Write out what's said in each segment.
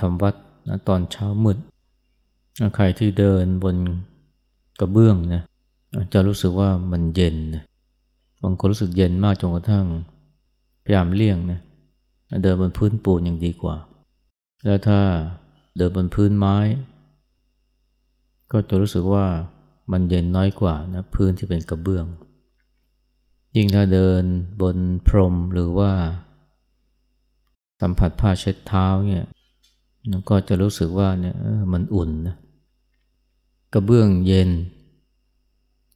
ทำวัดนะตอนเช้ามืดใครที่เดินบนกระเบื้องนะจะรู้สึกว่ามันเย็นนะบางคนรู้สึกเย็นมากจนกระทั่งพยายามเลี่ยงนะเดินบนพื้นปูนยังดีกว่า แล้วถ้าเดินบนพื้นไม้ ก็จะรู้สึกว่ามันเย็นน้อยกว่านะพื้นที่เป็นกระเบื้อง ยิ่งถ้าเดินบนพรมหรือว่า สัมผัสผ้าเช็ดเท้าเนี่ย ก็จะรู้สึกว่าเนี่ยมันอุ่นนะกระเบื้องเย็น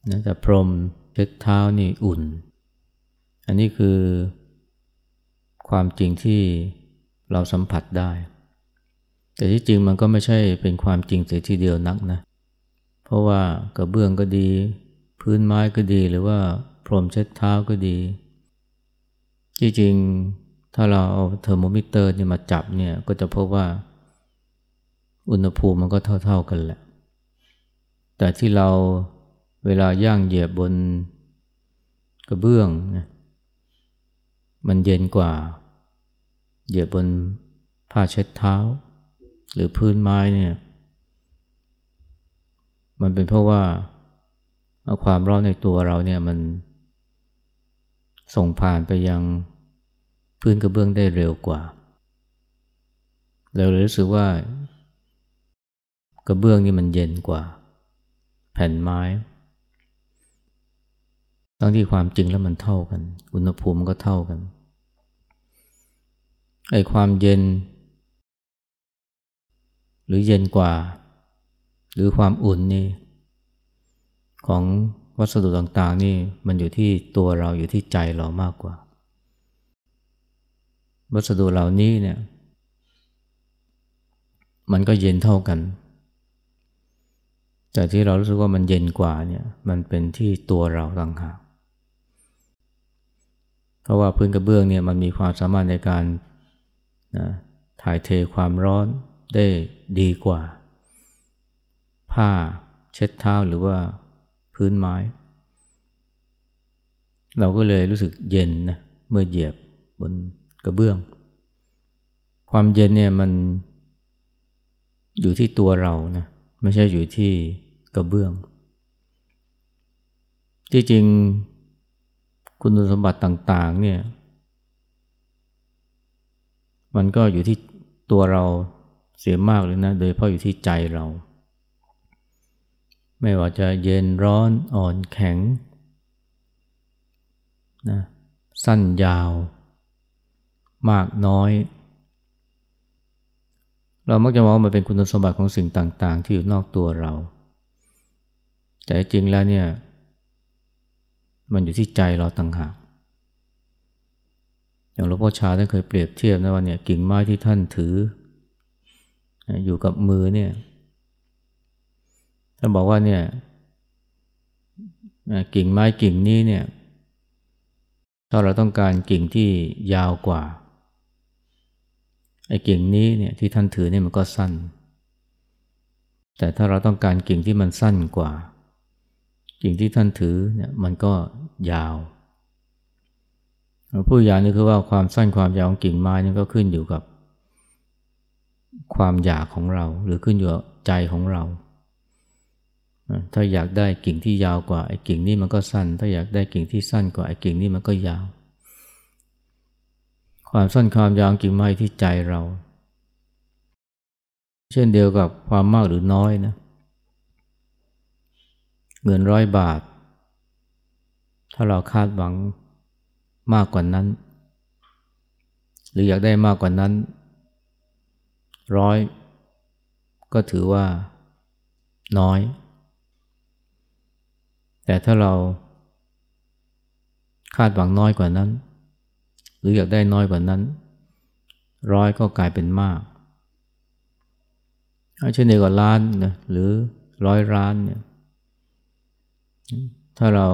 นะแต่พรมเช็ดเท้านี่อุ่น อันนี้คือความจริงที่เราสัมผัสได้ แต่ที่จริงมันก็ไม่ใช่เป็นความจริงเสียทีเดียวนักนะ เพราะว่ากระเบื้องก็ดี พื้นไม้ก็ดีหรือว่าพรมเช็ดเท้าก็ดี จริงๆ ถ้าเราเอาเทอร์โมมิเตอร์นี่มาจับเนี่ยก็จะพบว่า อุณหภูมิมันก็เท่า ๆกันแหละ แต่ที่เราเวลาย่างเหยียบบนกระเบื้องนะมันเย็นกว่า เหยียบบนผ้าเช็ดเท้า หรือพื้นไม้เนี่ย มันเป็นเพราะว่าความร้อนในตัวเราเนี่ยมันส่งผ่านไปยังพื้นกระเบื้องได้เร็วกว่า เราเลยรู้สึกว่า กระเบื้องนี่มันเย็นกว่า แผ่นไม้ ทั้งที่ความจริงแล้วมันเท่ากัน อุณหภูมิก็เท่ากัน ไอ้ความเย็น หรือเย็นกว่า หรือความอุ่นนี่ ของวัสดุต่างๆนี่มันอยู่ที่ตัวเราอยู่ที่ใจเรามากกว่า วัสดุเหล่านี้เนี่ย มันก็เย็นเท่ากัน แต่ที่เรารู้สึกว่ามันเย็นกว่าเนี่ยมันเป็นที่ตัวเราต่างหากเพราะว่าพื้นกระเบื้องเนี่ยมันมีความสามารถในการนะถ่ายเทความร้อนได้ดีกว่า ผ้าเช็ดเท้าหรือว่าพื้นไม้ เราก็เลยรู้สึกเย็นนะเมื่อเหยียบบนกระเบื้อง ความเย็นเนี่ยมันอยู่ที่ตัวเรานะ ไม่ใช่อยู่ที่กระเบื้อง ที่จริงคุณสมบัติต่าง ๆ เนี่ย มันก็อยู่ที่ตัวเราเสียมากเลยนะ โดยเพราะอยู่ที่ใจเรา ไม่ว่าจะเย็นร้อนอ่อนแข็งนะสั้นยาว มากน้อย เรามักจะมองมันเป็นคุณสมบัติของสิ่งต่าง ๆ ที่อยู่นอกตัวเรา แต่จริงแล้วเนี่ย มันอยู่ที่ใจเราต่างหาก อย่างหลวงพ่อชาท่านเคยเปรียบเทียบนะว่าเนี่ยกิ่งไม้ที่ท่านถือ อยู่กับมือเนี่ยท่านบอกว่าเนี่ยกิ่งไม้กิ่งนี้เนี่ย ถ้าเราต้องการกิ่งที่ยาวกว่า กิ่งนี้เนี่ยที่ท่านถือเนี่ยมันก็สั้น แต่ถ้าเราต้องการกิ่งที่มันสั้นกว่า กิ่งที่ท่านถือเนี่ยมันก็ยาวผู้อยางนี้คือว่าความสั้นความยาวของกิ่งไม้นี่ก็ขึ้นอยู่กับ ความอยากของเรา หรือขึ้นอยู่กับใจของเรา ถ้าอยากได้กิ่งที่ยาวกว่าไอ้กิ่งนี้มันก็สั้น ถ้าอยากได้กิ่งที่สั้นกว่าไอ้กิ่งนี้มันก็ยาว ความสั้นความยาวกิ่งไม้ที่ใจเรา เช่นเดียวกับความมากหรือน้อยนะเงินร้อยบาท ถ้าเราคาดหวังมากกว่านั้น หรืออยากได้มากกว่านั้นร้อยก็ถือว่าน้อย แต่ถ้าเราคาดหวังน้อยกว่านั้น หรืออยากได้น้อยกว่านั้น ร้อยก็กลายเป็นมากเช่นเดียวกับล้านนะหรือร้อยล้านเนี่ยถ้าเรา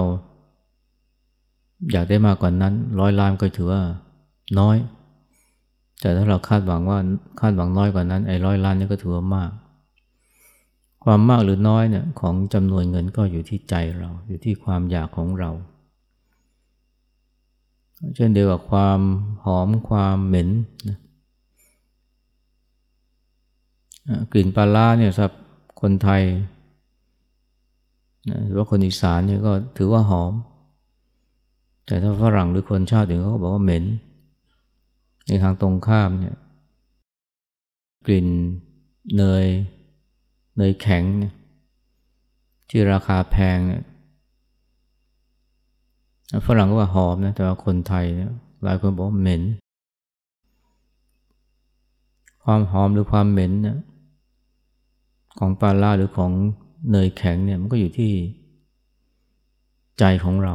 อยากได้มากกว่านั้น ร้อยล้านก็ถือว่าน้อย แต่ถ้าเราคาดหวังว่าคาดหวังน้อยกว่านั้นไอ้ร้อยล้านนี่ก็ถือว่ามาก ความมากหรือน้อยเนี่ยของจำนวนเงินก็อยู่ที่ใจเรา อยู่ที่ความอยากของเรา เช่นเดียวกับความหอมความเหม็นนะกลิ่นปลาล่าเนี่ยสำหรับคนไทยหรือว่าคนอีสานเนี่ยก็ถือว่าหอม แต่ถ้าฝรั่งหรือคนชาติอื่นเขาก็บอกว่าเหม็นในทางตรงข้ามเนี่ยกลิ่นเนยเนยแข็งเนี่ยที่ราคาแพงเนี่ย ฝรั่งก็ว่าหอมนะแต่ว่าคนไทยหลายคนบอกเหม็น ความหอมหรือความเหม็นนี่ยของปลาล่าหรือของเนยแข็งเนี่ยมันก็อยู่ที่ใจของเรา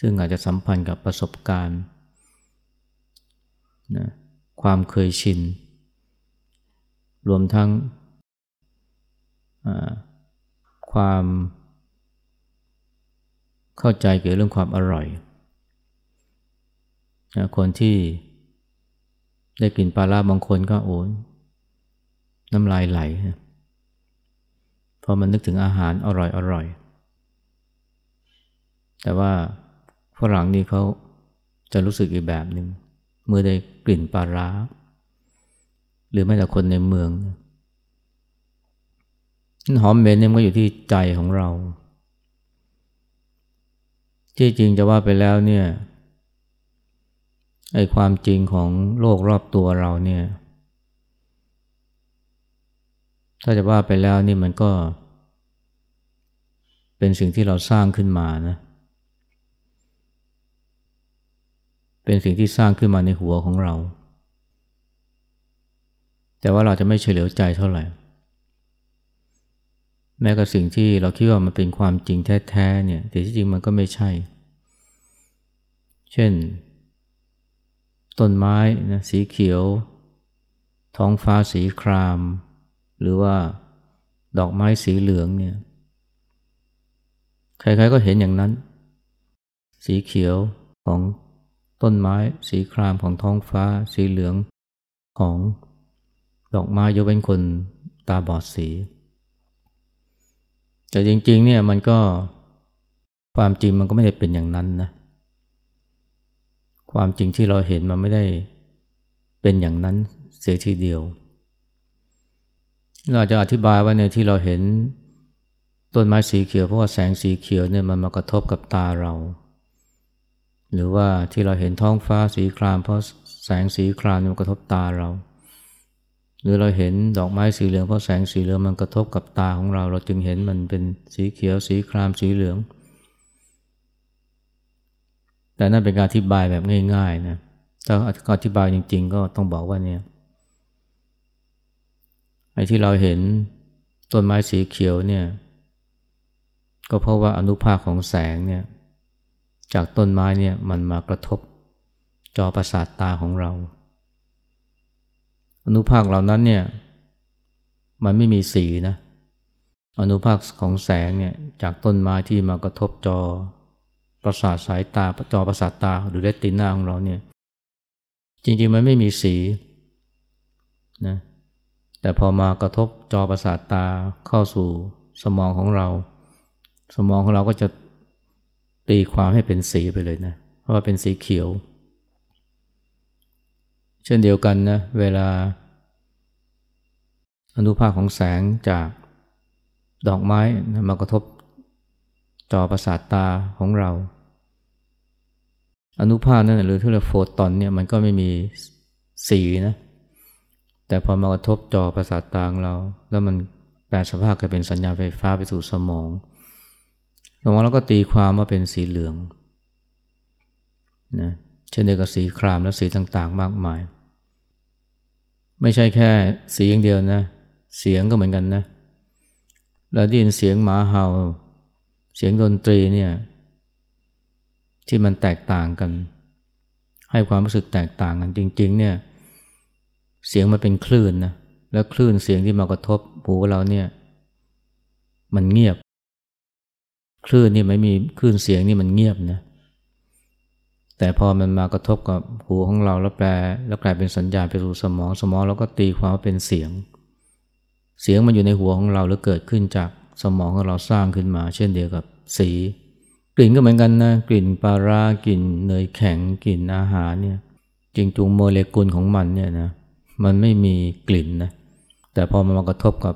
ซึ่งอาจจะสัมพันธ์กับประสบการณ์นะความเคยชิน รวมทั้งความ เข้าใจเกี่ยวเรื่องความอร่อยนะคนที่ได้กลิ่นปลาล่าบางคนก็โอนน้ำลายไหลนะพอมันนึกถึงอาหารอร่อยอร่อย แต่ว่าฝรั่งนี่เขาจะรู้สึกอีกแบบหนึ่งเมื่อได้กลิ่นปลาร้า หรือแม้แต่คนในเมืองหอมเหม็นเนี่ยมันก็อยู่ที่ใจของเรา ที่จริงจะว่าไปแล้วเนี่ยไอ้ความจริงของโลกรอบตัวเราเนี่ย ถ้าจะว่าไปแล้วนี่มันก็ เป็นสิ่งที่เราสร้างขึ้นมานะ เป็นสิ่งที่สร้างขึ้นมาในหัวของเรา แต่ว่าเราจะไม่เฉลียวใจเท่าไหร่ แม้กับสิ่งที่เราคิดว่ามันเป็นความจริงแท้ๆเนี่ยแต่ที่จริงมันก็ไม่ใช่ เช่น ต้นไม้นะสีเขียว ท้องฟ้าสีคราม หรือว่าดอกไม้สีเหลืองเนี่ยใครๆก็เห็นอย่างนั้น สีเขียวของต้นไม้ สีครามของท้องฟ้า สีเหลืองของดอกไม้ยกเว้นคนตาบอดสี แต่จริงๆเนี่ยมันก็ความจริงมันก็ไม่ได้เป็นอย่างนั้นนะ ความจริงที่เราเห็นมันไม่ได้เป็นอย่างนั้นเสียทีเดียว เราจะอธิบายว่าเนี่ยที่เราเห็นต้นไม้สีเขียวเพราะว่าแสงสีเขียวเนี่ยมันมากระทบกับตาเรา หรือว่าที่เราเห็นท้องฟ้าสีครามเพราะแสงสีครามมันกระทบตาเรา หรือเราเห็นดอกไม้สีเหลืองเพราะแสงสีเหลืองมันกระทบกับตาของเรา เราจึงเห็นมันเป็นสีเขียวสีครามสีเหลือง แต่นั่นเป็นการอธิบายแบบง่ายๆนะถ้าอธิบายจริง ๆ ก็ต้องบอกว่าเนี่ยไอ้ที่เราเห็นต้นไม้สีเขียวเนี่ยก็เพราะว่าอนุภาคของแสงเนี่ยจากต้นไม้เนี่ยมันมากระทบจอประสาทตาของเรา อนุภาคเหล่านั้นเนี่ยมันไม่มีสีนะอนุภาคของแสงเนี่ยจากต้นไม้ที่มากระทบจอประสาทสายตาจอประสาทตาหรือเรตินาของเราเนี่ยจริงๆมันไม่มีสีนะแต่พอมากระทบจอประสาทตาเข้าสู่สมองของเรา สมองของเราก็จะตีความให้เป็นสีไปเลยนะเพราะว่าเป็นสีเขียว เช่นเดียวกันนะเวลา อนุภาคของแสงจากดอกไม้มากระทบจอประสาทตาของเรา อนุภาคนั่นหรือที่เรียกโฟตอนเนี่ยมันก็ไม่มีสีนะ แต่พอมากระทบจอประสาทตาของเรา แล้วมันแปลสภาพกลายเป็นสัญญาณไฟฟ้าไปสู่สมองสมองเราก็ตีความว่าเป็นสีเหลืองนะ เช่นเดียวกับสีครามและสีต่างๆ มากมาย ไม่ใช่แค่สีอย่างเดียวนะ เสียงก็เหมือนกันนะ เราได้ยินเสียงหมาเห่า เสียงดนตรีเนี่ยที่มันแตกต่างกัน ให้ความรู้สึกแตกต่างกันจริง ๆ เนี่ยเสียงมันเป็นคลื่นนะแล้วคลื่นเสียงที่มากระทบหูเราเนี่ย มันเงียบ คลื่นนี่ไม่มีคลื่นเสียงนี่มันเงียบนะ แต่พอมันมากระทบกับหูของเราแล้วแปลแล้วกลายเป็นสัญญาณไปสู่สมองสมองเราก็ตีความว่าเป็นเสียง เสียงมันอยู่ในหัวของเราแล้วเกิดขึ้นจากสมองของเราสร้างขึ้นมา เช่นเดียวกับสี กลิ่นก็เหมือนกันนะกลิ่นปลาร้ากลิ่นเนยแข็งกลิ่นอาหารเนี่ยจริงจุงโมเลกุลของมันเนี่ยนะมันไม่มีกลิ่นนะแต่พอมันมากระทบกับ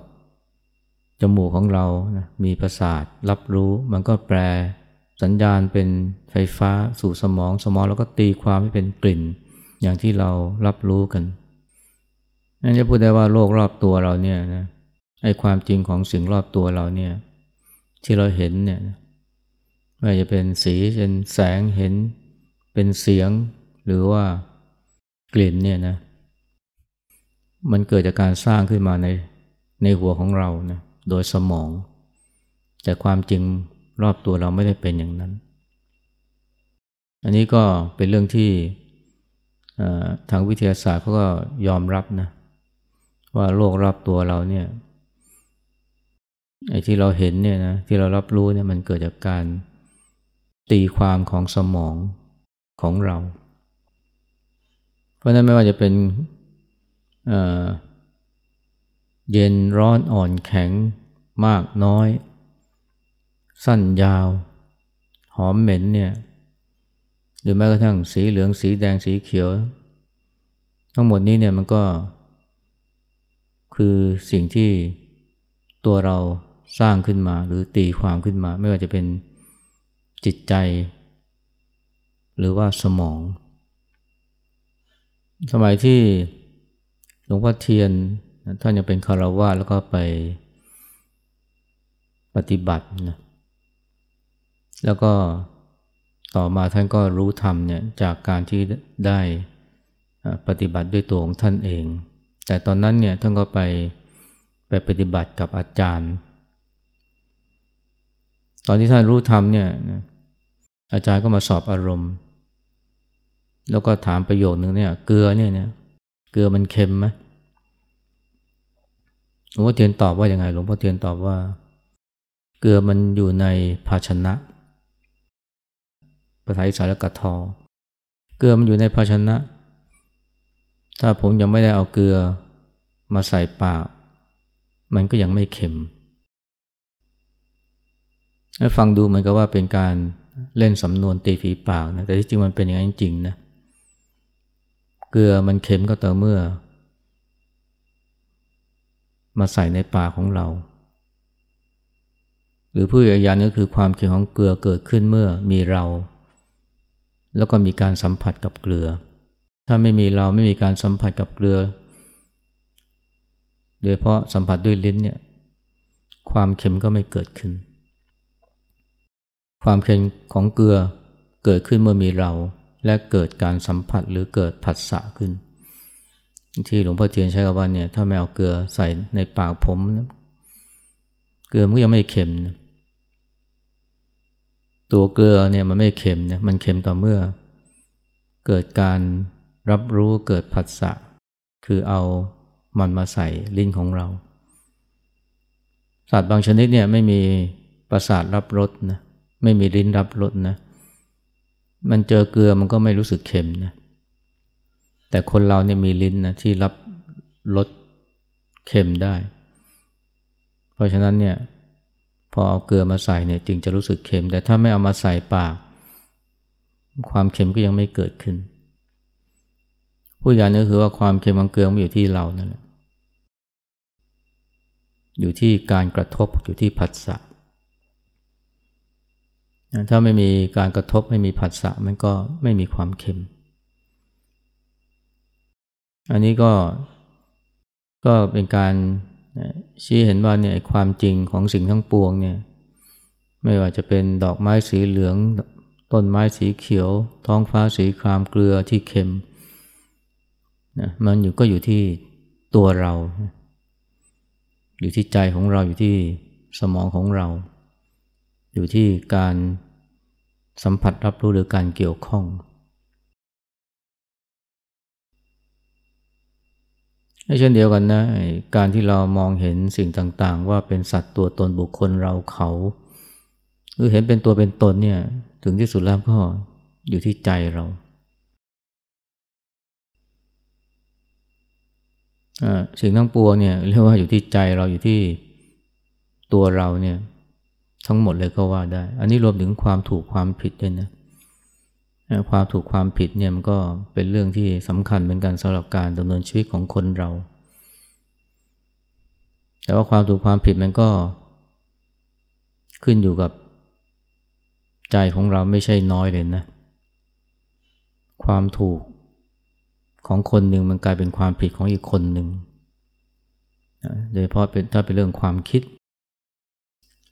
จมูกของเรานะมีประสาทรับรู้มันก็แปล สัญญาณเป็นไฟฟ้าสู่สมอง สมองแล้วก็ตีความให้เป็นกลิ่น อย่างที่เรารับรู้กันนั่นจะพูดได้ว่าโลกรอบตัวเราเนี่ยนะไอ้ความจริงของสิ่งรอบตัวเราเนี่ยที่เราเห็นเนี่ยไม่ว่าจะเป็นสีเป็นแสงเห็น เป็นเสียง หรือว่ากลิ่นเนี่ยนะมันเกิดจากการสร้างขึ้นมาในในหัวของเรานะโดยสมอง แต่ความจริง รอบตัวเราไม่ได้เป็นอย่างนั้น อันนี้ก็เป็นเรื่องที่ทางวิทยาศาสตร์เขาก็ยอมรับนะว่าโลกรอบตัวเราเนี่ยไอ้ที่เราเห็นเนี่ยนะที่เรารับรู้เนี่ยมันเกิดจากการตีความของสมองของเรา เพราะนั้นไม่ว่าจะเป็นเย็นร้อนอ่อนแข็งมากน้อย สั้นยาว หอมเหม็นเนี่ยหรือแม้กระทั่งสีเหลืองสีแดงสีเขียว ทั้งหมดนี้เนี่ยมันก็ คือสิ่งที่ตัวเราสร้างขึ้นมาหรือตีความขึ้นมา ไม่ว่าจะเป็นจิตใจ หรือว่าสมอง สมัยที่หลวงพ่อเทียนท่านยังเป็นคารวะแล้วก็ไปปฏิบัตินะ แล้วก็ต่อมาท่านก็รู้ธรรมเนี่ยจากการที่ได้ปฏิบัติด้วยตัวของท่านเอง แต่ตอนนั้นเนี่ยท่านก็ไปไปปฏิบัติกับอาจารย์ ตอนที่ท่านรู้ธรรมเนี่ยอาจารย์ก็มาสอบอารมณ์ แล้วก็ถามประโยคนึงเนี่ยเกลือเนี่ยเนี่ยเกลือมันเค็มไหมหลวงพ่อเทียนตอบว่าอยังไงหลวงพ่อเทียนตอบว่า เกลือมันอยู่ในภาชนะ ภาษาอีสานกระกะทอ เกลือมันอยู่ในภาชนะ ถ้าผมยังไม่ได้เอาเกลือมาใส่ปาก มันก็ยังไม่เค็มฟังดูเหมือนกับว่าเป็นการเล่นสำนวนตีฝีปากนะแต่ที่จริงมันเป็นอย่างนั้นจริงนะเกลือมันเค็มก็ต่อเมื่อ มาใส่ในปากของเรา หรือผู้อีกอย่านึงคือความเค็มของเกลือเกิดขึ้นเมื่อมีเรา แล้วก็มีการสัมผัสกับเกลือ ถ้าไม่มีเราไม่มีการสัมผัสกับเกลือ โดยเพราะสัมผัสด้วยลิ้นเนี่ยความเค็มก็ไม่เกิดขึ้น ความเค็มของเกลือเกิดขึ้นเมื่อมีเราและเกิดการสัมผัสหรือเกิดผัสสะขึ้น ที่หลวงพ่อเทียนใช้คำว่าเนี่ยถ้าไม่เอาเกลือใส่ในปากผมเกลือมันก็ยังไม่เค็มนะ ตัวเกลือเนี่ยมันไม่เค็มเนี่ยมันเค็มต่อเมื่อ เกิดการรับรู้เกิดผัสสะคือเอามันมาใส่ลิ้นของเรา สัตว์บางชนิดเนี่ยไม่มีประสาทรับรสนะไม่มีลิ้นรับรสนะมันเจอเกลือมันก็ไม่รู้สึกเค็มนะแต่คนเราเนี่ยมีลิ้นนะที่รับรสเค็มได้ เพราะฉะนั้นเนี่ย พอเอาเกลือมาใส่เนี่ยจึงจะรู้สึกเค็ม แต่ถ้าไม่เอามาใส่ปาก ความเค็มก็ยังไม่เกิดขึ้น ผู้ยานี่คือว่าความเค็มของเกลือมันอยู่ที่เรานั่นแหละอยู่ที่การกระทบอยู่ที่ผัสสะถ้าไม่มีการกระทบไม่มีผัสสะมันก็ไม่มีความเค็ม อันนี้ก็ก็เป็นการ ชี้เห็นว่าเนี่ยความจริงของสิ่งทั้งปวงเนี่ยไม่ว่าจะเป็นดอกไม้สีเหลือง ต้นไม้สีเขียว ท้องฟ้าสีครามเกลือที่เค็มนะมันอยู่ก็อยู่ที่ตัวเรา อยู่ที่ใจของเราอยู่ที่สมองของเรา อยู่ที่การสัมผัสรับรู้หรือการเกี่ยวข้อง เช่นเดียวกันนะการที่เรามองเห็นสิ่งต่างๆ ว่าเป็นสัตว์ตัวตนบุคคลเราเขา หรือเห็นเป็นตัวเป็นตนเนี่ยถึงที่สุดแล้วก็อยู่ที่ใจเราสิ่งทั้งปวงเนี่ยเรียกว่าอยู่ที่ใจเราอยู่ที่ตัวเราเนี่ยทั้งหมดเลยก็ว่าได้ อันนี้รวมถึงความถูกความผิดด้วยนะ ความถูกความผิดเนี่ยมันก็เป็นเรื่องที่สำคัญเหมือนกันสำหรับการดำเนินชีวิตของคนเรา แต่ว่าความถูกความผิดมันก็ ขึ้นอยู่กับใจของเราไม่ใช่น้อยเลยนะ ความถูกของคนหนึ่งมันกลายเป็นความผิดของอีกคนหนึ่งโดยเฉพาะเป็นถ้าเป็นเรื่องความคิด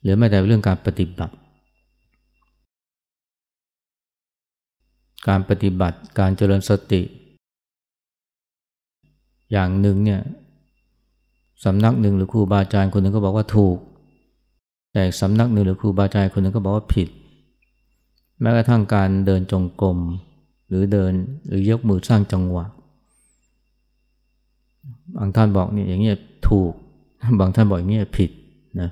หรือแม้แต่เรื่องการปฏิบัติ การปฏิบัติการเจริญสติ อย่างหนึ่งเนี่ยสำนักหนึ่งหรือครูบาอาจารย์คนหนึ่งก็บอกว่าถูก แต่สำนักหนึ่งหรือครูบาอาจารย์คนหนึ่งก็บอกว่าผิด แม้กระทั่งการเดินจงกรมหรือเดินหรือยกมือสร้างจังหวะบางท่านบอกเนี่ยอย่างเงี้ยถูก บางท่านบอกอย่างเงี้ยผิดนะ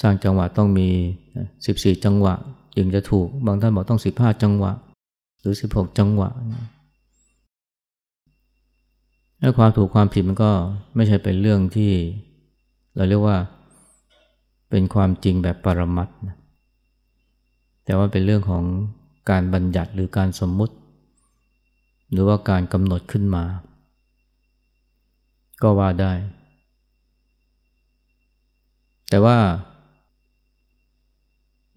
สร้างจังหวะต้องมีสิบสี่จังหวะ จึงจะถูกบางท่านบอกต้องสิบห้าจังหวะ หรือสิบหกจังหวะแล้ความถูกความผิดมันก็ไม่ใช่เป็นเรื่องที่ เราเรียกว่าเป็นความจริงแบบปรมัตนะแต่ว่าเป็นเรื่องของการบัญญัติหรือการสมมุติ หรือว่าการกำหนดขึ้นมา ก็ว่าได้ แต่ว่า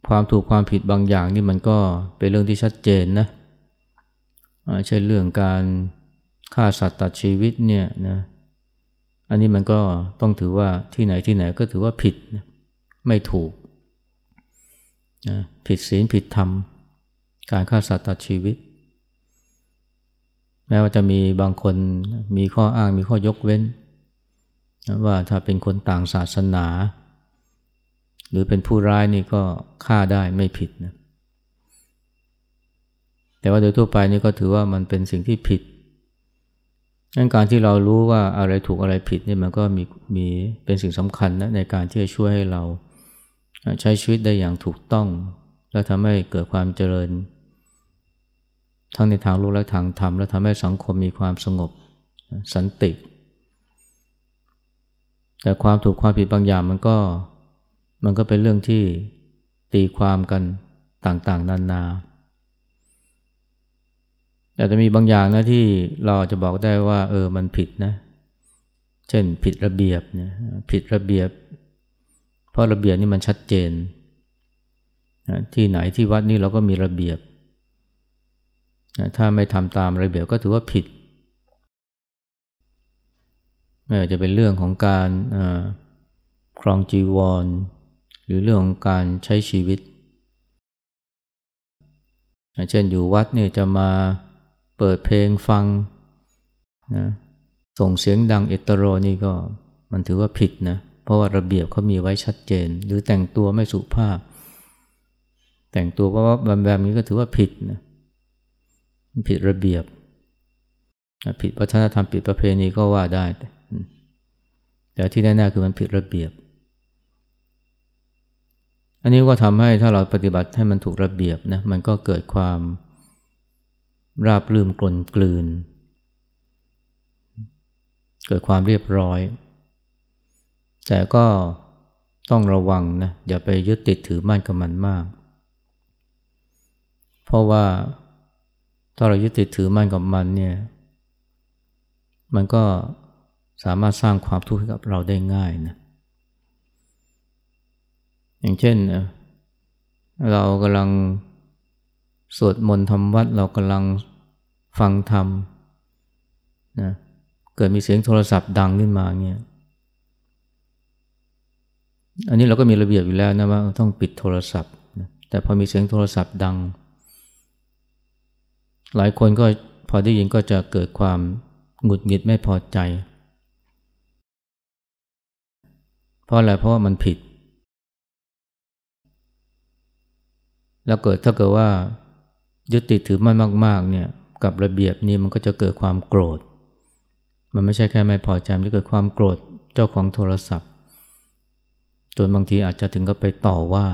ความถูกความผิดบางอย่างนี่มันก็เป็นเรื่องที่ชัดเจนนะใช่เรื่องการฆ่าสัตว์ตัดชีวิตเนี่ยนะอันนี้มันก็ต้องถือว่าที่ไหนที่ไหนก็ถือว่าผิดนะไม่ถูกนะผิดศีลผิดธรรม การฆ่าสัตว์ตัดชีวิต แม้ว่าจะมีบางคนมีข้ออ้างมีข้อ ยกเว้น ว่าถ้าเป็นคนต่างศาสนา หรือเป็นผู้ร้ายนี่ก็ฆ่าได้ไม่ผิดนะแต่ว่าโดยทั่วไปนี่ก็ถือว่ามันเป็นสิ่งที่ผิดงั้นการที่เรารู้ว่าอะไรถูกอะไรผิดนี่มันก็มีมีเป็นสิ่งสำคัญนะในการที่จะช่วยให้เราใช้ชีวิตได้อย่างถูกต้อง และทำให้เกิดความเจริญ ทั้งในทางโลกและทางธรรม และทำให้สังคมมีความสงบสันติ แต่ความถูกความผิดบางอย่างมันก็ มันก็เป็นเรื่องที่ตีความกันต่างๆ นานา แต่จะมีบางอย่างนะที่เราจะบอกได้ว่า เออมันผิดนะ เช่นผิดระเบียบเนี่ยผิดระเบียบ เพราะระเบียบนี่มันชัดเจนที่ไหนที่วัดนี่เราก็มีระเบียบถ้าไม่ทำตามระเบียบก็ถือว่าผิดไม่ว่าจะเป็นเรื่องของการครองจีวร หรือเรื่องของการใช้ชีวิต เช่นอยู่วัดเนี่ยจะมาเปิดเพลงฟังนะส่งเสียงดังเอตโรนี่ก็มันถือว่าผิดนะ เพราะว่าระเบียบเขามีไว้ชัดเจน หรือแต่งตัวไม่สุภาพ แต่งตัวเพราะว่าแบบนี้ก็ถือว่าผิดนะผิดระเบียบ ผิดวัฒนธรรมผิดประเพณีก็ว่าได้ แต่ที่แน่ๆคือมันผิดระเบียบ อันนี้ก็ทำให้ถ้าเราปฏิบัติให้มันถูกระเบียบนะมันก็เกิดความราบรื่นกลนกลืน เกิดความเรียบร้อย แต่ก็ต้องระวังนะอย่าไปยึดติดถือมั่นกับมันมาก เพราะว่าถ้าเรายึดติดถือมั่นกับมันเนี่ยมันก็สามารถสร้างความทุกข์ให้กับเราได้ง่ายนะ อย่างเช่นเรากำลังสวดมนต์ทำวัดเรากำลังฟังธรรมนะเกิดมีเสียงโทรศัพท์ดังขึ้นมาเนี่ยอันนี้เราก็มีระเบียบอยู่แล้วนะว่าต้องปิดโทรศัพท์แต่พอมีเสียงโทรศัพท์ดัง หลายคนก็พอได้ยินก็จะเกิดความหงุดหงิดไม่พอใจ เพราะอะไรเพราะว่ามันผิด แล้วเกิดถ้าเกิดว่ายึดติดถือมั่นมาก ๆ เนี่ยกับระเบียบนี้มันก็จะเกิดความโกรธ มันไม่ใช่แค่ไม่พอใจมันเกิดความโกรธเจ้าของโทรศัพท์ จนบางทีอาจจะถึงกับไปต่อว่า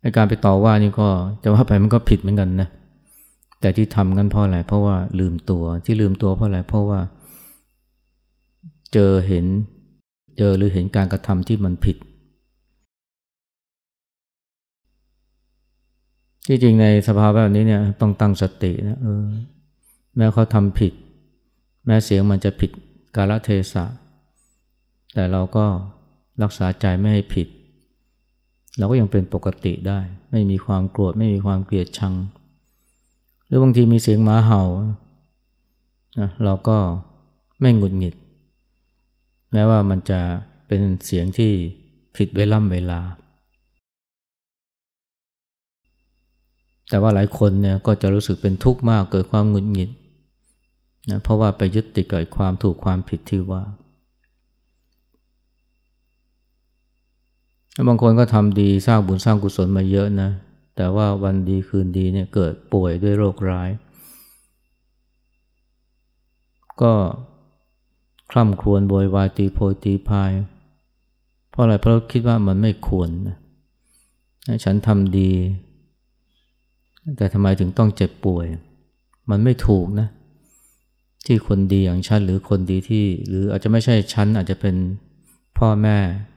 ในการไปต่อว่านี่ก็จะว่าไปมันก็ผิดเหมือนกันนะแต่ที่ทำกันเพราะอะไรเพราะว่าลืมตัวที่ลืมตัวเพราะอะไรเพราะว่า เจอเห็น เจอหรือเห็นการกระทำที่มันผิด ที่จริงในสภาพแบบนี้เนี่ยต้องตั้งสตินะเออแม้เขาทำผิด แม้เสียงมันจะผิดกาลเทศะ แต่เราก็รักษาใจไม่ให้ผิด เราก็ยังเป็นปกติได้ ไม่มีความโกรธไม่มีความเกลียดชัง หรือบางทีมีเสียงหมาเห่านะเราก็ไม่หงุดหงิด แม้ว่ามันจะเป็นเสียงที่ผิดเวล่ำเวลา แต่ว่าหลายคนเนี่ยก็จะรู้สึกเป็นทุกข์มากเกิดความหงุดหงิดนะเพราะว่าไปยึดติดกับความถูกความผิดที่ว่าบางคนก็ทำดีสร้างบุญสร้างกุศลมาเยอะนะ แต่ว่าวันดีคืนดีเนี่ยเกิดป่วยด้วยโรคร้าย ก็ คร่ำครวญโวยวายตีโพยตีพาย เพราะอะไรเพราะคิดว่ามันไม่ควรนะฉันทำดี แต่ทำไมถึงต้องเจ็บป่วย มันไม่ถูกนะ ที่คนดีอย่างฉันหรือคนดีที่ หรืออาจจะไม่ใช่ฉันอาจจะเป็นพ่อแม่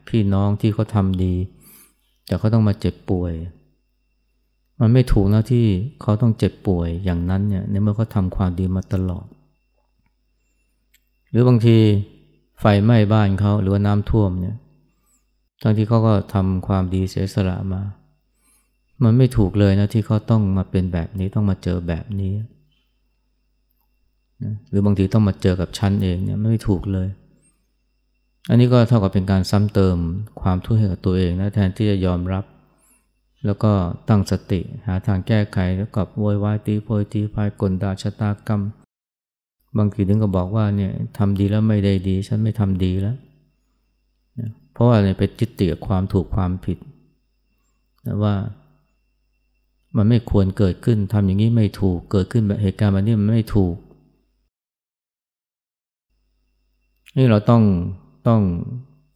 พี่น้องที่เขาทำดี แต่เขาต้องมาเจ็บป่วย มันไม่ถูกนะที่เขาต้องเจ็บป่วยอย่างนั้นเนี่ยในเมื่อเขาทำความดีมาตลอด หรือบางทีไฟไหม้บ้านเขาหรือว่าน้ำท่วมเนี่ยทั้งที่เขาก็ทำความดีเสียสละมา มันไม่ถูกเลยนะที่เขาต้องมาเป็นแบบนี้ต้องมาเจอแบบนี้นะหรือบางทีต้องมาเจอกับฉันเองเนี่ยไม่ถูกเลย อันนี้ก็เท่ากับเป็นการซ้ำเติมความทุกข์ให้กับตัวเองนะแทนที่จะยอมรับ แล้วก็ตั้งสติหาทางแก้ไขแล้วกับโวยวายตีโพยตีพายกลดาชะตากรรม บางทีถึงก็บอกว่าเนี่ยทำดีแล้วไม่ได้ดี ฉันไม่ทำดีแล้วนะเพราะว่าอะไรไปจิตติกับความถูกความผิดนะว่ามันไม่ควรเกิดขึ้นทำอย่างนี้ไม่ถูกเกิดขึ้นแบบเหตุการณ์แบบนี้มันไม่ถูก นี่เราต้องต้อง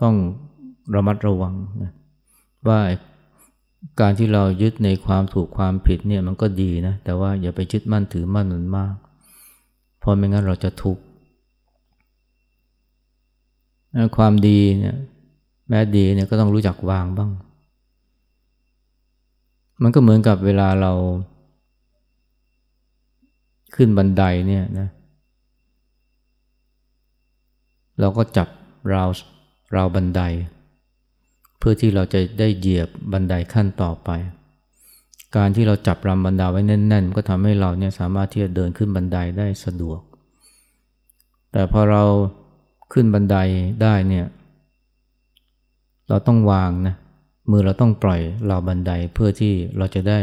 ต้องระมัดระวังนะว่าการที่เรายึดในความถูกความผิดเนี่ยมันก็ดีนะ แต่ว่าอย่าไปยึดมั่นถือมั่นมันมาก เพราะไม่งั้นเราจะทุกข์ความดีเนี่ยแม้ดีเนี่ยก็ต้องรู้จักวางบ้าง มันก็เหมือนกับเวลาเรา ขึ้นบันไดเนี่ยนะ เราก็จับราวราวบันได เพื่อที่เราจะได้เหยียบบันไดขั้นต่อไป การที่เราจับราวบันไดไว้แน่นๆ ก็ทำให้เราเนี่ยสามารถที่จะเดินขึ้นบันไดได้สะดวก แต่พอเราขึ้นบันไดได้เนี่ย เราต้องวางนะ มือเราต้องปล่อยราวบันไดเพื่อที่เราจะได้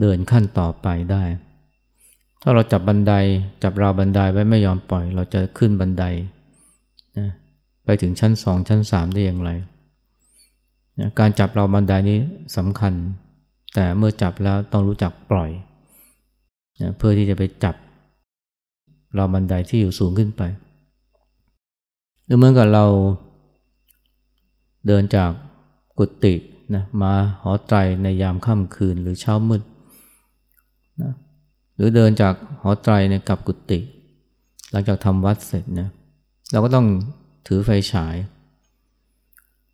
เดินขั้นต่อไปได้ ถ้าเราจับบันไดจับราวบันไดไว้ไม่ยอมปล่อย เราจะขึ้นบันไดนะไปถึงชั้นสองชั้นสามได้อย่างไรนะการจับราวบันไดนี้สำคัญ แต่เมื่อจับแล้วต้องรู้จักปล่อยนะเพื่อที่จะไปจับ เราบันไดที่อยู่สูงขึ้นไปหรือเหมื่อกับเราเดินจากกุฏินะมาหอไตรในยามค่ำคืนหรือเช้ามืดนะหรือเดินจากหอไตรเนี่ยกลับกุฏิหลังจากทำวัดเสร็จนะเราก็ต้องถือไฟฉาย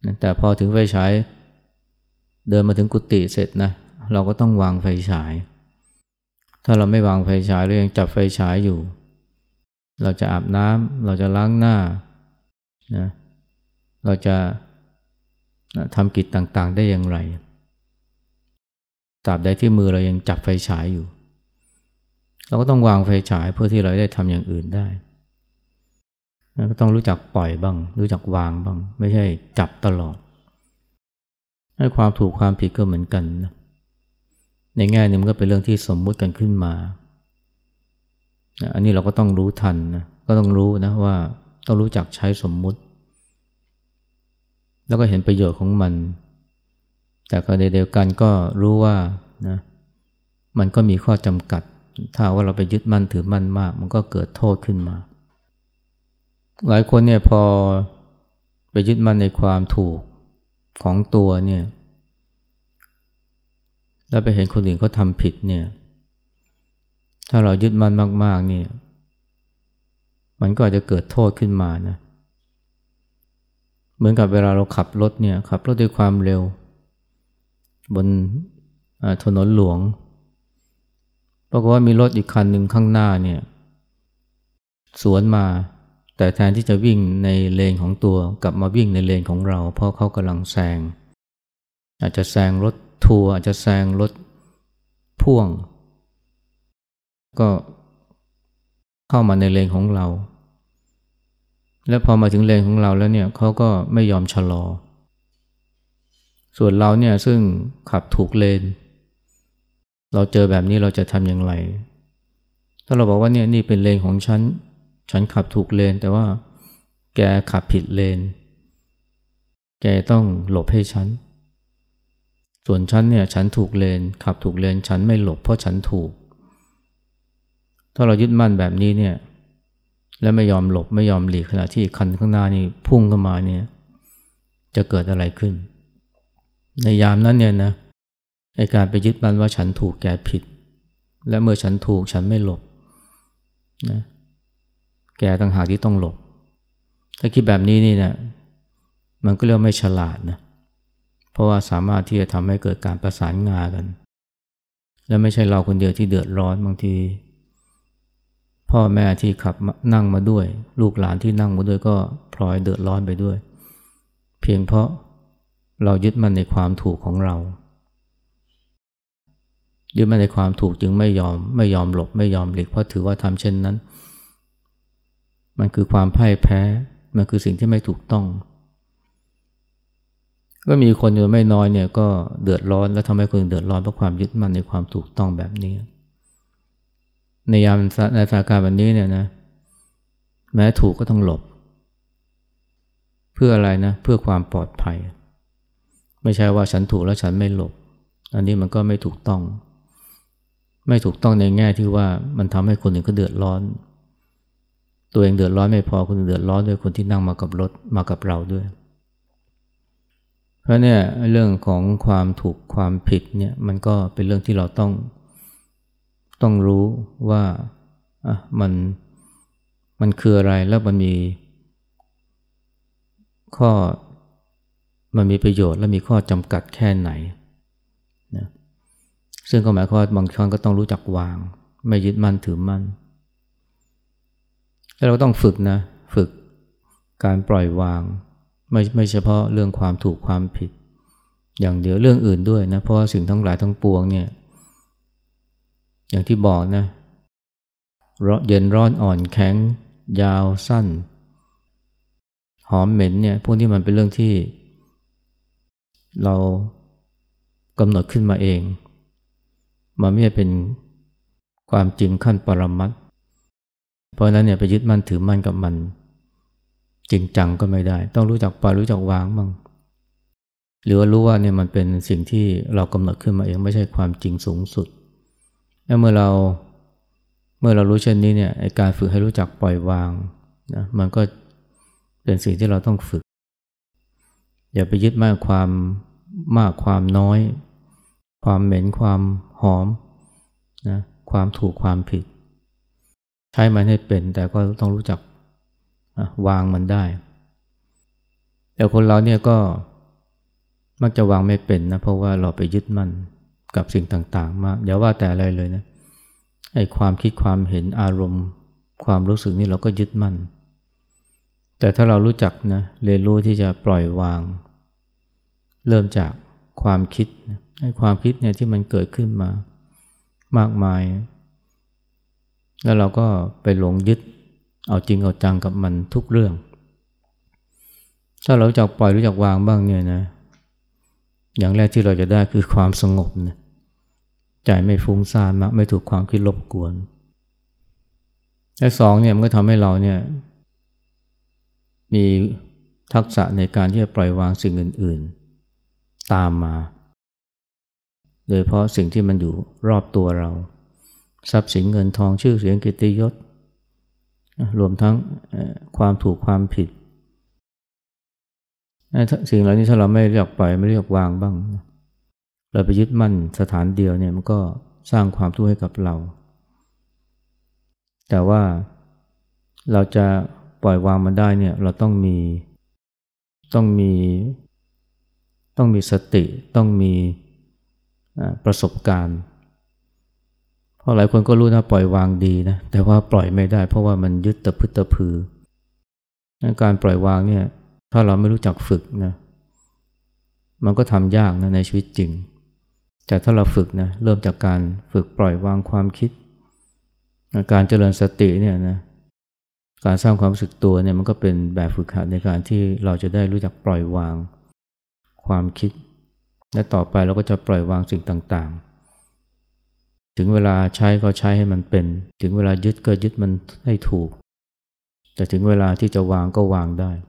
นะแต่พอถึงไฟฉาย เดินมาถึงกุฏิเสร็จนะ เราก็ต้องวางไฟฉาย ถ้าเราไม่วางไฟฉายเรายังจับไฟฉายอยู่ เราจะอาบน้ำเราจะล้างหน้านะเราจะทำกิจต่างๆได้อย่างไรตราบใดที่มือเรายังจับไฟฉายอยู่ เราก็ต้องวางไฟฉายเพื่อที่เราได้ทำอย่างอื่นได้ก็ต้องรู้จักปล่อยบ้าง รู้จักวางบ้าง ไม่ใช่จับตลอด ให้ความถูกความผิดก็เหมือนกันนะ ในแง่นึงก็เป็นเรื่องที่สมมุติกันขึ้นมา อันนี้เราก็ต้องรู้ทันนะก็ต้องรู้นะว่าต้องรู้จักใช้สมมุติ แล้วก็เห็นประโยชน์ของมัน แต่ก็ในเดียวกันก็รู้ว่านะมันก็มีข้อจำกัด ถ้าว่าเราไปยึดมั่นถือมั่นมาก มันก็เกิดโทษขึ้นมา หลายคนเนี่ยพอไปยึดมั่นในความถูกของตัวเนี่ย แล้วไปเห็นคนอื่นเขาทำผิดเนี่ย ถ้าเรายึดมั่นมาก ๆ เนี่ย มันก็อาจจะเกิดโทษขึ้นมานะ เหมือนกับเวลาเราขับรถเนี่ย ขับรถด้วยความเร็ว บนถนนหลวง ปรากฏว่ามีรถอีกคันหนึ่งข้างหน้าเนี่ย สวนมา แต่แทนที่จะวิ่งในเลนของตัว กลับมาวิ่งในเลนของเรา เพราะเขากำลังแซง อาจจะแซงรถ ทัวร์อาจจะแซงรถพ่วง ก็เข้ามาในเลนของเรา แล้วพอมาถึงเลนของเราแล้วเนี่ยเขาก็ไม่ยอมชะลอ ส่วนเราเนี่ยซึ่งขับถูกเลน เราเจอแบบนี้เราจะทำอย่างไร ถ้าเราบอกว่าเนี่ยนี่เป็นเลนของฉัน ฉันขับถูกเลน แต่ว่าแกขับผิดเลน แกต้องหลบให้ฉัน ส่วนฉันเนี่ยฉันถูกเลนขับถูกเลนฉันไม่หลบเพราะฉันถูก ถ้าเรายึดมั่นแบบนี้เนี่ยและไม่ยอมหลบไม่ยอมหลีกขณะที่คันข้างหน้านี่พุ่งเข้ามาเนี่ยจะเกิดอะไรขึ้น ในยามนั้นเนี่ยนะไอการไปยึดมั่นว่าฉันถูกแกผิด และเมื่อฉันถูกฉันไม่หลบนะแกต่างหากที่ต้องหลบ ถ้าคิดแบบนี้นี่เนี่ยมันก็เรียกไม่ฉลาดนะเเพราะว่าสามารถที่จะทำให้เกิดการประสานงานกัน และไม่ใช่เราคนเดียวที่เดือดร้อนบางที พ่อแม่ที่ขับนั่งมาด้วย ลูกหลานที่นั่งมาด้วยก็พลอยเดือดร้อนไปด้วย เพียงเพราะเรายึดมั่นในความถูกของเรา ยึดมั่นในความถูกจึงไม่ยอมไม่ยอมหลบไม่ยอมหลีกเพราะถือว่าทำเช่นนั้น มันคือความพ่ายแพ้ มันคือสิ่งที่ไม่ถูกต้อง ก็มีคนอยู่ไม่น้อยเนี่ยก็เดือดร้อนและทำให้คนเดือดร้อนเพราะความยึดมั่นในความถูกต้องแบบนี้ ในยามในสถานการณ์แบบนี้เนี่ยนะแม้ถูกก็ต้องหลบ เพื่ออะไรนะ เพื่อความปลอดภัย ไม่ใช่ว่าฉันถูกแล้วฉันไม่หลบ อันนี้มันก็ไม่ถูกต้อง ไม่ถูกต้องในแง่ที่ว่ามันทำให้คนอื่นก็เดือดร้อน ตัวเองเดือดร้อนไม่พอคนอื่นเดือดร้อนด้วยคนที่นั่งมากับรถมากับเราด้วย เพราะเนี่ยเรื่องของความถูกความผิดเนี่ยมันก็เป็นเรื่องที่เราต้องต้องรู้ว่าอะมันมันคืออะไรแล้วมันมีข้อมันมีประโยชน์และมีข้อจำกัดแค่ไหนนะซึ่งก็หมายความว่าบางครั้งก็ต้องรู้จักวาง ไม่ยึดมั่นถือมั่นแล้วเราต้องฝึกนะ ฝึกการปล่อยวาง ไม่ไม่เฉพาะเรื่องความถูกความผิด อย่างเดียวเรื่องอื่นด้วยนะเพราะว่าสิ่งทั้งหลายทั้งปวงเนี่ย อย่างที่บอกนะเย็นร้อนอ่อนแข็ง ยาวสั้น หอมเหม็นเนี่ยพวกที่มันเป็นเรื่องที่ เรากำหนดขึ้นมาเอง มันไม่ใช่เป็นความจริงขั้นปรมัตเพราะนั้นเนี่ยไปยึดมั่นถือมั่นกับมัน จริงจังก็ไม่ได้ ต้องรู้จักปล่อยรู้จักวางบ้างหรือว่ารู้ว่าเนี่ยมันเป็นสิ่งที่เรากำหนดขึ้นมาเองไม่ใช่ความจริงสูงสุดแล้วเมื่อเราเมื่อเรารู้เช่นนี้เนี่ยการฝึกให้รู้จักปล่อยวางนะมันก็เป็นสิ่งที่เราต้องฝึก อย่าไปยึดมากความมากความน้อย ความเหม็นความหอมนะความถูกความผิด ใช้มันให้เป็นแต่ก็ต้องรู้จัก วางมันได้ แต่คนเราเนี่ยก็มักจะวางไม่เป็นนะ เพราะว่าเราไปยึดมั่นกับสิ่งต่างๆ มากอย่าว่าแต่อะไรเลยนะไอ้ความคิดความเห็นอารมณ์ ความรู้สึกนี่เราก็ยึดมั่น แต่ถ้าเรารู้จักนะเรียนรู้ที่จะปล่อยวาง เริ่มจากความคิดไอ้ความคิดเนี่ยที่มันเกิดขึ้นมามากมาย แล้วเราก็ไปหลงยึด เอาจริงเอาจังกับมันทุกเรื่อง ถ้าเราจักปล่อยรู้จักวางบ้างเนี่ยนะ อย่างแรกที่เราจะได้คือความสงบนะใจไม่ฟุ้งซ่านมากไม่ถูกความคิดรบกวน และสองเนี่ยมันก็ทำให้เราเนี่ย มีทักษะในการที่จะปล่อยวางสิ่งอื่น ๆ ตามมา โดยเพราะสิ่งที่มันอยู่รอบตัวเรา ทรัพย์สินเงินทองชื่อเสียงกิตติยศ รวมทั้งความถูกความผิด สิ่งเหล่านี้ถ้าเราไม่เรียกปล่อยไม่เรียกวางบ้าง เราไปยึดมั่นสถานเดียวเนี่ยมันก็สร้างความทุกข์ให้กับเรา แต่ว่าเราจะปล่อยวางมันได้เนี่ยเราต้องมีต้องมีต้องมีสติต้องมีประสบการณ์ เพราะหลายคนก็รู้นะปล่อยวางดีนะแต่ว่าปล่อยไม่ได้ เพราะว่ามันยึดตะพึตะพือการปล่อยวางเนี่ยถ้าเราไม่รู้จักฝึกนะมันก็ทำยากนะในชีวิตจริง แต่ถ้าเราฝึกนะเริ่มจากการฝึกปล่อยวางความคิด การเจริญสติเนี่ยนะการสร้างความรู้สึกตัวเนี่ยมันก็เป็นแบบฝึกหัดในการที่เราจะได้รู้จักปล่อยวางความคิด และต่อไปเราก็จะปล่อยวางสิ่งต่างๆ ถึงเวลาใช้ก็ใช้ให้มันเป็น ถึงเวลายึดก็ยึดมันให้ถูก แต่ถึงเวลาที่จะวางก็วางได้